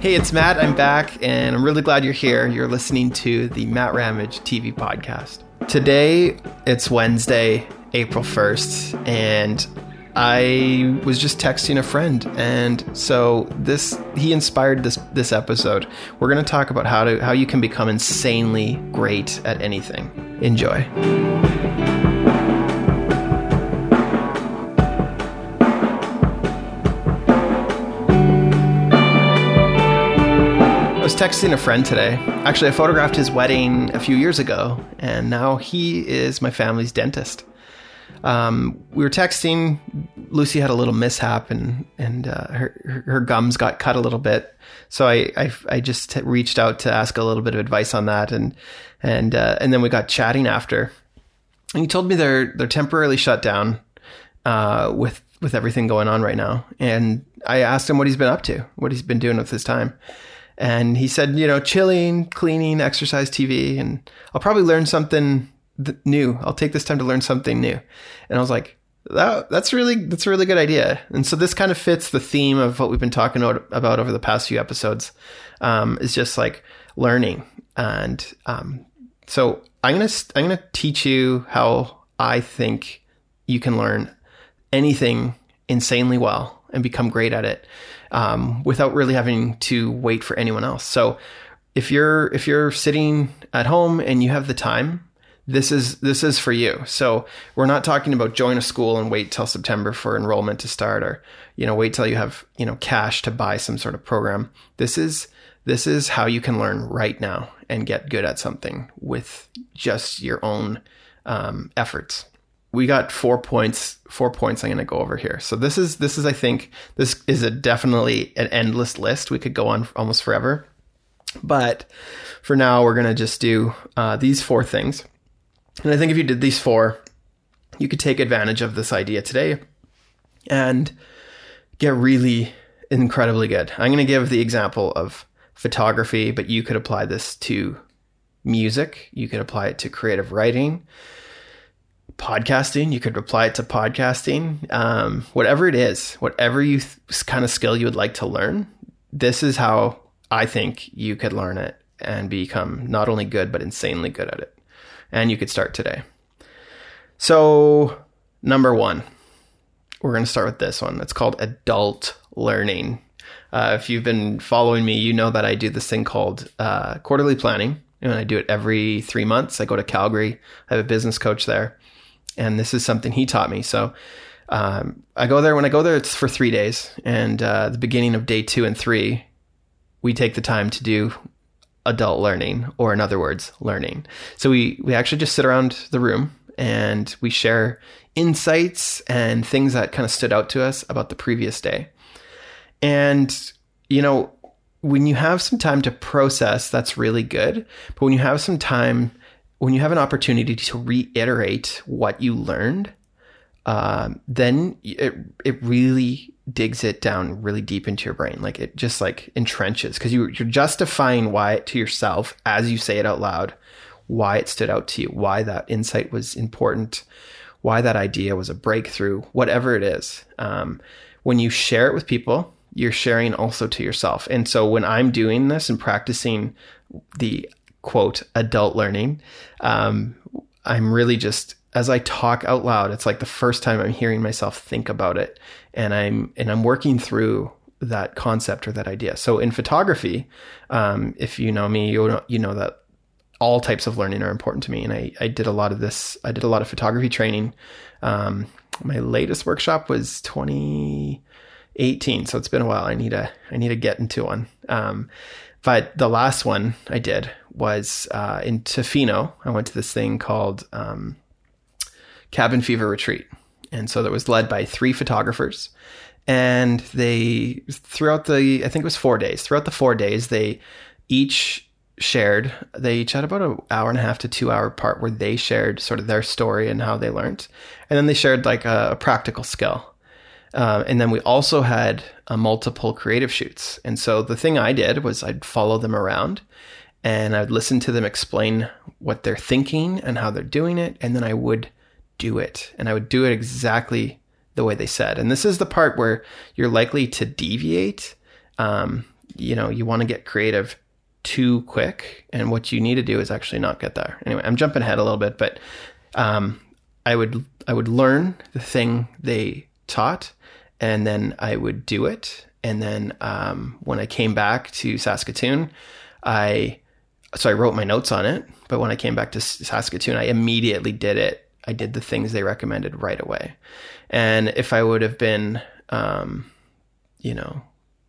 Hey, it's Matt. I'm back, and I'm really glad you're here. You're listening to the Matt Ramage TV podcast. Today, it's Wednesday, April 1st, and I was just texting a friend, and so this he inspired this this episode. We're going to talk about how to how you can become insanely great at anything. Enjoy. Texting a friend today. Actually, I photographed his wedding a few years ago, and now he is my family's dentist. Um, we were texting. Lucy had a little mishap, and and uh, her her gums got cut a little bit. So I I, I just reached out to ask a little bit of advice on that, and and uh, and then we got chatting after. And he told me they're they're temporarily shut down uh, with with everything going on right now. And I asked him what he's been up to, what he's been doing with his time. And he said, you know, chilling, cleaning, exercise, TV, and I'll probably learn something th- new. I'll take this time to learn something new. And I was like, that, that's really that's a really good idea. And so this kind of fits the theme of what we've been talking about over the past few episodes. Um, is just like learning, and um, so I'm gonna I'm gonna teach you how I think you can learn anything insanely well and become great at it um, without really having to wait for anyone else. So if you're if you're sitting at home and you have the time, this is this is for you. So we're not talking about join a school and wait till September for enrollment to start or you know wait till you have, you know, cash to buy some sort of program. This is this is how you can learn right now and get good at something with just your own um, efforts we got four points four points i'm going to go over here. So this is this is i think this is a definitely an endless list. We could go on almost forever. But for now we're going to just do uh, these four things. And i think if you did these four you could take advantage of this idea today and get really incredibly good. I'm going to give the example of photography but you could apply this to music. You could apply it to creative writing podcasting. You could apply it to podcasting. Um, whatever it is, whatever you th- kind of skill you would like to learn, this is how I think you could learn it and become not only good, but insanely good at it. And you could start today. So, number one, we're going to start with this one. It's called adult learning. Uh, if you've been following me, you know that I do this thing called uh, quarterly planning. And I do it every three months. I go to Calgary. I have a business coach there and this is something he taught me. So um, I go there. When I go there, it's for three days, and uh, the beginning of day two and three, we take the time to do adult learning, or in other words, learning. So we we actually just sit around the room and we share insights and things that kind of stood out to us about the previous day. And you know, when you have some time to process, that's really good. But when you have some time when you have an opportunity to reiterate what you learned, uh, then it it really digs it down really deep into your brain. Like it just like entrenches because you, you're justifying why it to yourself as you say it out loud, why it stood out to you, why that insight was important, why that idea was a breakthrough, whatever it is. Um, when you share it with people, you're sharing also to yourself. And so when I'm doing this and practicing the quote adult learning. Um, i'm really just as i talk out loud it's like the first time i'm hearing myself think about it. And i'm and i'm working through that concept or that idea. So in photography um, if you know me you know, you know that all types of learning are important to me. And I, I did a lot of this i did a lot of photography training. Um, my latest workshop was 2018 so it's been a while i need to i need to get into one um, but the last one I did was uh, in Tofino. I went to this thing called um, Cabin Fever Retreat. And so that was led by three photographers. And they, throughout the, I think it was four days, throughout the four days, they each shared, they each had about an hour and a half to two hour part where they shared sort of their story and how they learned. And then they shared like a, a practical skill. Uh, and then we also had uh, multiple creative shoots. And so the thing I did was I'd follow them around and I'd listen to them explain what they're thinking and how they're doing it. And then I would do it. And I would do it exactly the way they said. And this is the part where you're likely to deviate. Um, you know, you want to get creative too quick. And what you need to do is actually not get there. Anyway, I'm jumping ahead a little bit, but um, I would I would learn the thing they taught, and then I would do it. And then um, when I came back to Saskatoon, I so I wrote my notes on it. But when I came back to Saskatoon, I immediately did it. I did the things they recommended right away. And if I would have been, um, you know,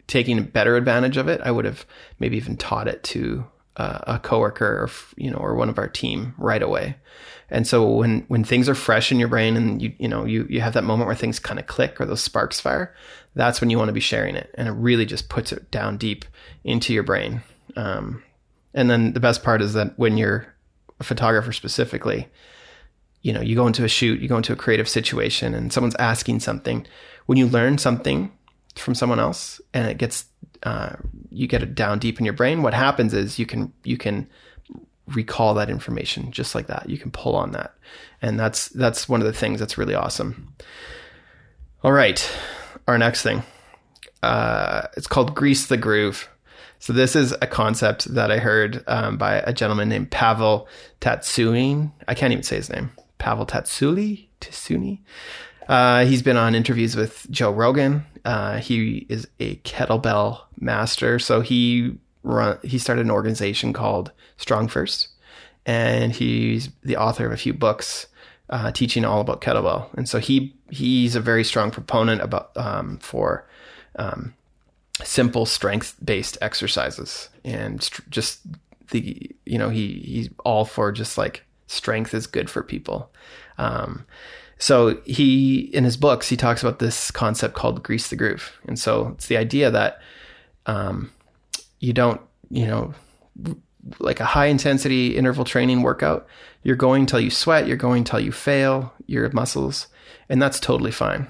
taking better advantage of it, I would have maybe even taught it to uh, a coworker or you know or one of our team right away. And so when when things are fresh in your brain and you you know you you have that moment where things kind of click or those sparks fire, that's when you want to be sharing it, and it really just puts it down deep into your brain. Um, and then the best part is that when you're a photographer specifically, you know you go into a shoot, you go into a creative situation, and someone's asking something. When you learn something from someone else and it gets uh, you get it down deep in your brain what happens is you can you can recall that information just like that. You can pull on that. And that's that's one of the things that's really awesome. All right. Our next thing. Uh, it's called grease the groove. So this is a concept that i heard um, by a gentleman named pavel tatsuin. I can't even say his name. Pavel tatsuli? Tsuni uh, he's been on interviews with Joe Rogan. Uh, he is a kettlebell master. So he run, he started an organization called Strong First, and he's the author of a few books uh, teaching all about kettlebell. And so he he's a very strong proponent about um, for um, simple strength based exercises and st- just the you know he he's all for just like strength is good for people. Um, so he, in his books, he talks about this concept called grease the groove. And so it's the idea that um, you don't, you know, like a high intensity interval training workout, you're going till you sweat, you're going till you fail your muscles, and that's totally fine.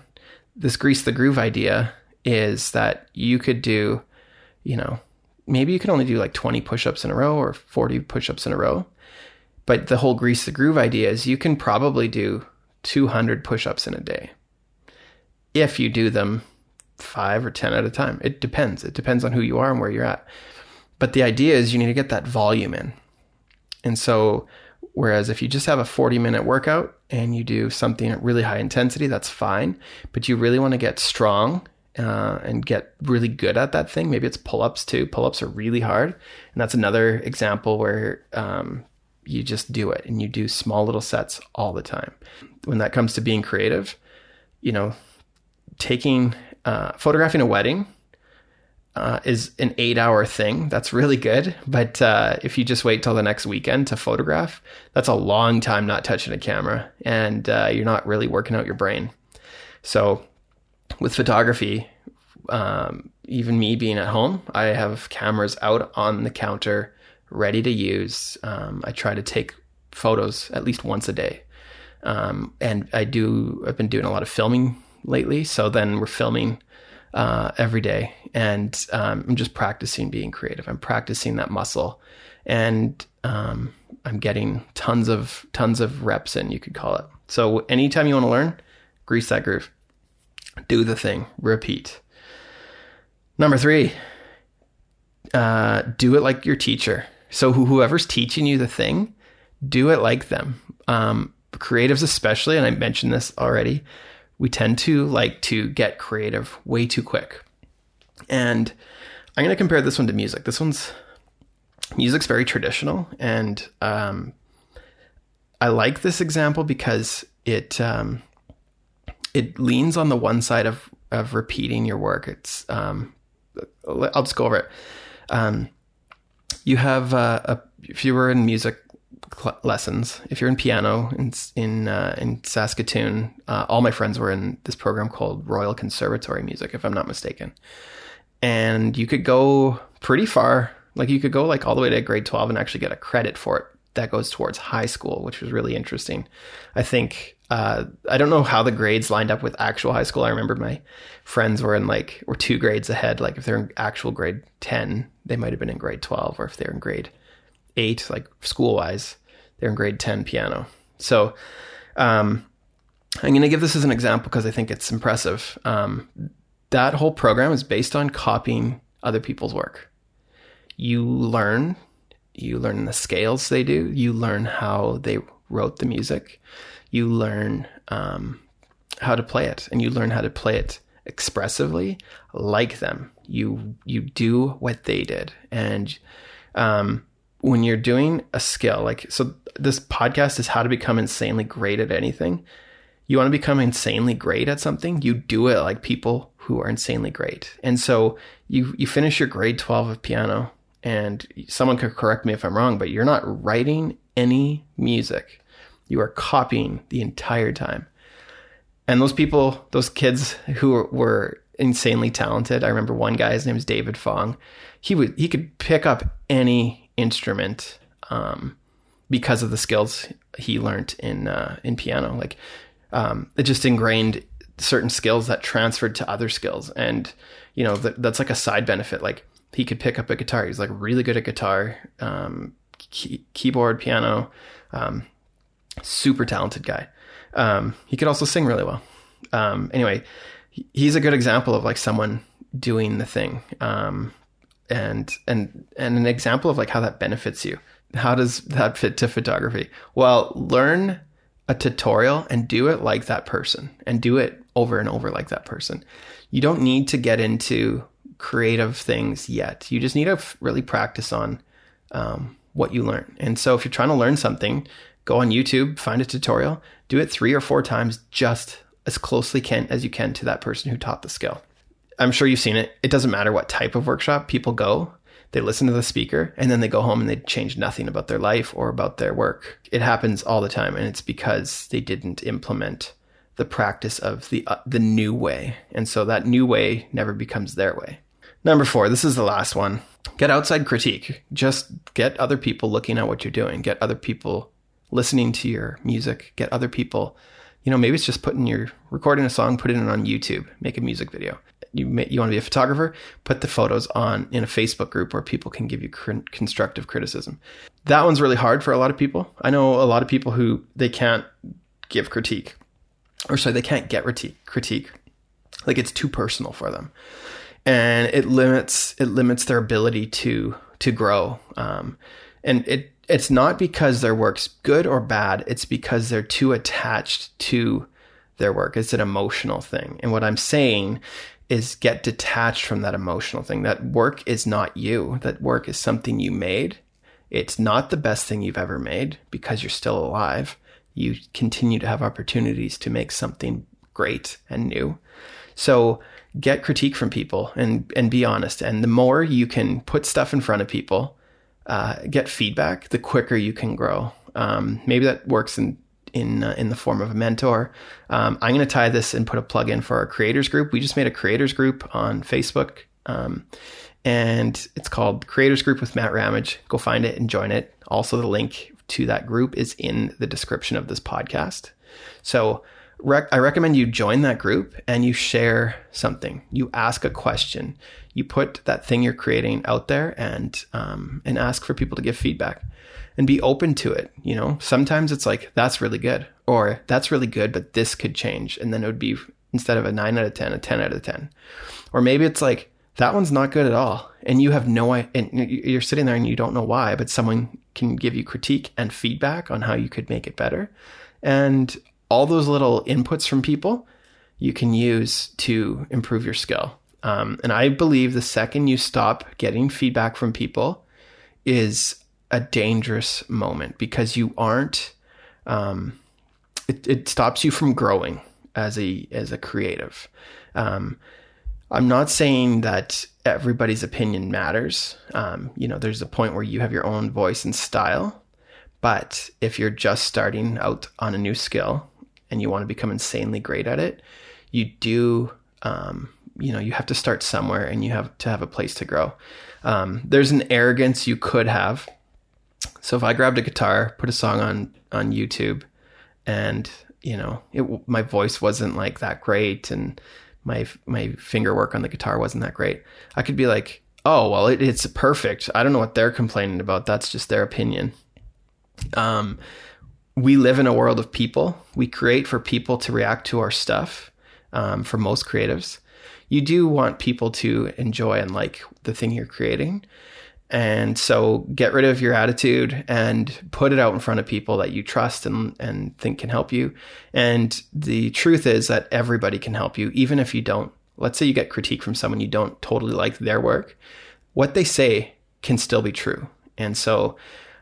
This grease the groove idea is that you could do, you know, maybe you can only do like 20 push ups in a row or 40 push ups in a row. But the whole grease the groove idea is you can probably do 200 push ups in a day. If you do them five or 10 at a time, it depends. It depends on who you are and where you're at. But the idea is you need to get that volume in. And so, whereas if you just have a 40 minute workout and you do something at really high intensity, that's fine. But you really want to get strong uh, and get really good at that thing. Maybe it's pull ups too. Pull ups are really hard. And that's another example where um, you just do it and you do small little sets all the time. When that comes to being creative, you know, taking, uh, photographing a wedding uh, is an eight hour thing. That's really good. But uh, if you just wait till the next weekend to photograph, that's a long time not touching a camera and uh, you're not really working out your brain. So with photography, um, even me being at home, I have cameras out on the counter ready to use. Um, I try to take photos at least once a day. Um, and I do, I've been doing a lot of filming lately. So then we're filming uh, every day. And um, I'm just practicing being creative. I'm practicing that muscle. And um, I'm getting tons of tons of reps in, you could call it. So anytime you want to learn, grease that groove. Do the thing. Repeat. Number three, uh, do it like your teacher. So whoever's teaching you the thing, do it like them. Um, creatives, especially, and I mentioned this already, we tend to like to get creative way too quick. And I'm going to compare this one to music. This one's music's very traditional, and um, I like this example because it um, it leans on the one side of of repeating your work. It's um, I'll just go over it. You have uh, a, if you were in music cl- lessons, if you're in piano in in uh, in Saskatoon, uh, all my friends were in this program called Royal Conservatory Music, if I'm not mistaken. And you could go pretty far, like you could go like all the way to grade 12 and actually get a credit for it. That goes towards high school, which was really interesting. I think uh, I don't know how the grades lined up with actual high school. I remember my friends were in like were two grades ahead. Like if they're in actual grade ten, they might have been in grade twelve, or if they're in grade eight, like school wise, they're in grade ten piano. So um, I'm going to give this as an example because I think it's impressive. Um, that whole program is based on copying other people's work. You learn, you learn the scales they do, you learn how they wrote the music, you learn um, how to play it, and you learn how to play it expressively like them. You you do what they did, and um, when you're doing a skill like so, this podcast is how to become insanely great at anything. You want to become insanely great at something, you do it like people who are insanely great. And so you you finish your grade 12 of piano and someone could correct me if I'm wrong, but you're not writing any music. You are copying the entire time. And those people, those kids who were insanely talented. I remember one guy, his name is David Fong. He would he could pick up any instrument um, because of the skills he learned in uh, in piano. Like um, it just ingrained certain skills that transferred to other skills, and you know that, that's like a side benefit. Like he could pick up a guitar. He's like really good at guitar, um, key, keyboard, piano. Um, super talented guy. Um, he could also sing really well. Um, anyway, he's a good example of like someone doing the thing. Um, and and and an example of like how that benefits you. How does that fit to photography? Well, learn a tutorial and do it like that person and do it over and over like that person. You don't need to get into creative things yet. You just need to really practice on um, what you learn. And so if you're trying to learn something, go on YouTube, find a tutorial, do it three or four times just as closely can as you can to that person who taught the skill. I'm sure you've seen it. It doesn't matter what type of workshop people go, they listen to the speaker and then they go home and they change nothing about their life or about their work. It happens all the time and it's because they didn't implement the practice of the uh, the new way. And so that new way never becomes their way. Number 4, this is the last one. Get outside critique. Just get other people looking at what you're doing. Get other people listening to your music. Get other people you know, maybe it's just putting your recording a song, putting it on YouTube, make a music video you may, you want to be a photographer, put the photos on in a Facebook group where people can give you cr- constructive criticism. That one's really hard for a lot of people. I know a lot of people who they can't give critique, or sorry, they can't get critique. Critique, like it's too personal for them, and it limits it limits their ability to to grow. Um, and it it's not because their work's good or bad. It's because they're too attached to their work. It's an emotional thing. And what I'm saying is get detached from that emotional thing. That work is not you. That work is something you made. It's not the best thing you've ever made because you're still alive. You continue to have opportunities to make something great and new. So get critique from people and and be honest. And the more you can put stuff in front of people, uh, get feedback, the quicker you can grow. Um, maybe that works in in uh, in the form of a mentor. Um, I'm going to tie this and put a plug in for our creators group. We just made a creators group on Facebook, um, and it's called Creators Group with Matt Ramage. Go find it and join it. Also, the link to that group is in the description of this podcast. So. Rec- I recommend you join that group and you share something. You ask a question. You put that thing you're creating out there and um, and ask for people to give feedback and be open to it. You know, sometimes it's like, that's really good, or that's really good, but this could change. And then it would be instead of a nine out of 10, a 10 out of 10. Or maybe it's like, that one's not good at all. And you have no, and you're sitting there and you don't know why, but someone can give you critique and feedback on how you could make it better. And all those little inputs from people you can use to improve your skill. Um, and I believe the second you stop getting feedback from people is a dangerous moment because you aren't um, it, it stops you from growing as a as a creative um, i'm not saying that everybody's opinion matters um, you know there's a point where you have your own voice and style but if you're just starting out on a new skill and you want to become insanely great at it you do um, you know you have to start somewhere and you have to have a place to grow um, there's an arrogance you could have so if I grabbed a guitar, put a song on on YouTube, and you know, it, my voice wasn't like that great, and my my finger work on the guitar wasn't that great, I could be like, oh well, it, it's perfect. I don't know what they're complaining about. That's just their opinion. Um, we live in a world of people. We create for people to react to our stuff. Um, for most creatives, you do want people to enjoy and like the thing you're creating. And so get rid of your attitude and put it out in front of people that you trust and, and think can help you. And the truth is that everybody can help you, even if you don't. Let's say you get critique from someone you don't totally like their work. What they say can still be true. And so,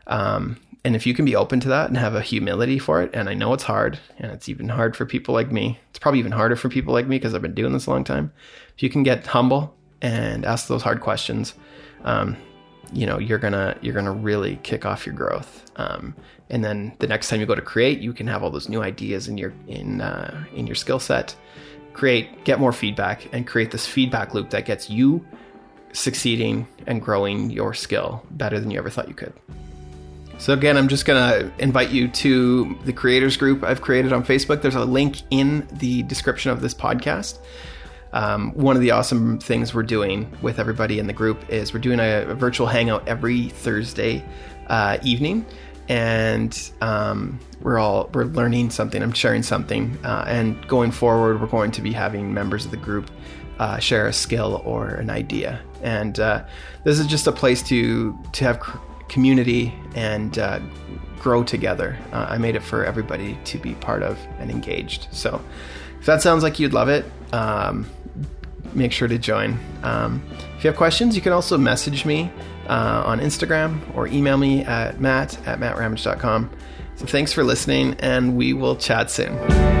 um, and if you can be open to that and have a humility for it, and I know it's hard, and it's even hard for people like me. It's probably even harder for people like me because I've been doing this a long time. If you can get humble and ask those hard questions, um, you know you're gonna you're gonna really kick off your growth. Um, and then the next time you go to create, you can have all those new ideas in your in uh, in your skill set. Create, get more feedback, and create this feedback loop that gets you succeeding and growing your skill better than you ever thought you could. So, again, I'm just going to invite you to the creators group I've created on Facebook. There's a link in the description of this podcast. Um, one of the awesome things we're doing with everybody in the group is we're doing a, a virtual hangout every Thursday uh, evening. And um, we're all we're learning something. I'm sharing something, uh, and going forward, we're going to be having members of the group uh, share a skill or an idea. And uh, this is just a place to to have community and uh, grow together. Uh, I made it for everybody to be part of and engaged. So if that sounds like you'd love it, um, make sure to join. Um, if you have questions, you can also message me uh, on Instagram or email me at matt at mattramage.com. So thanks for listening, and we will chat soon.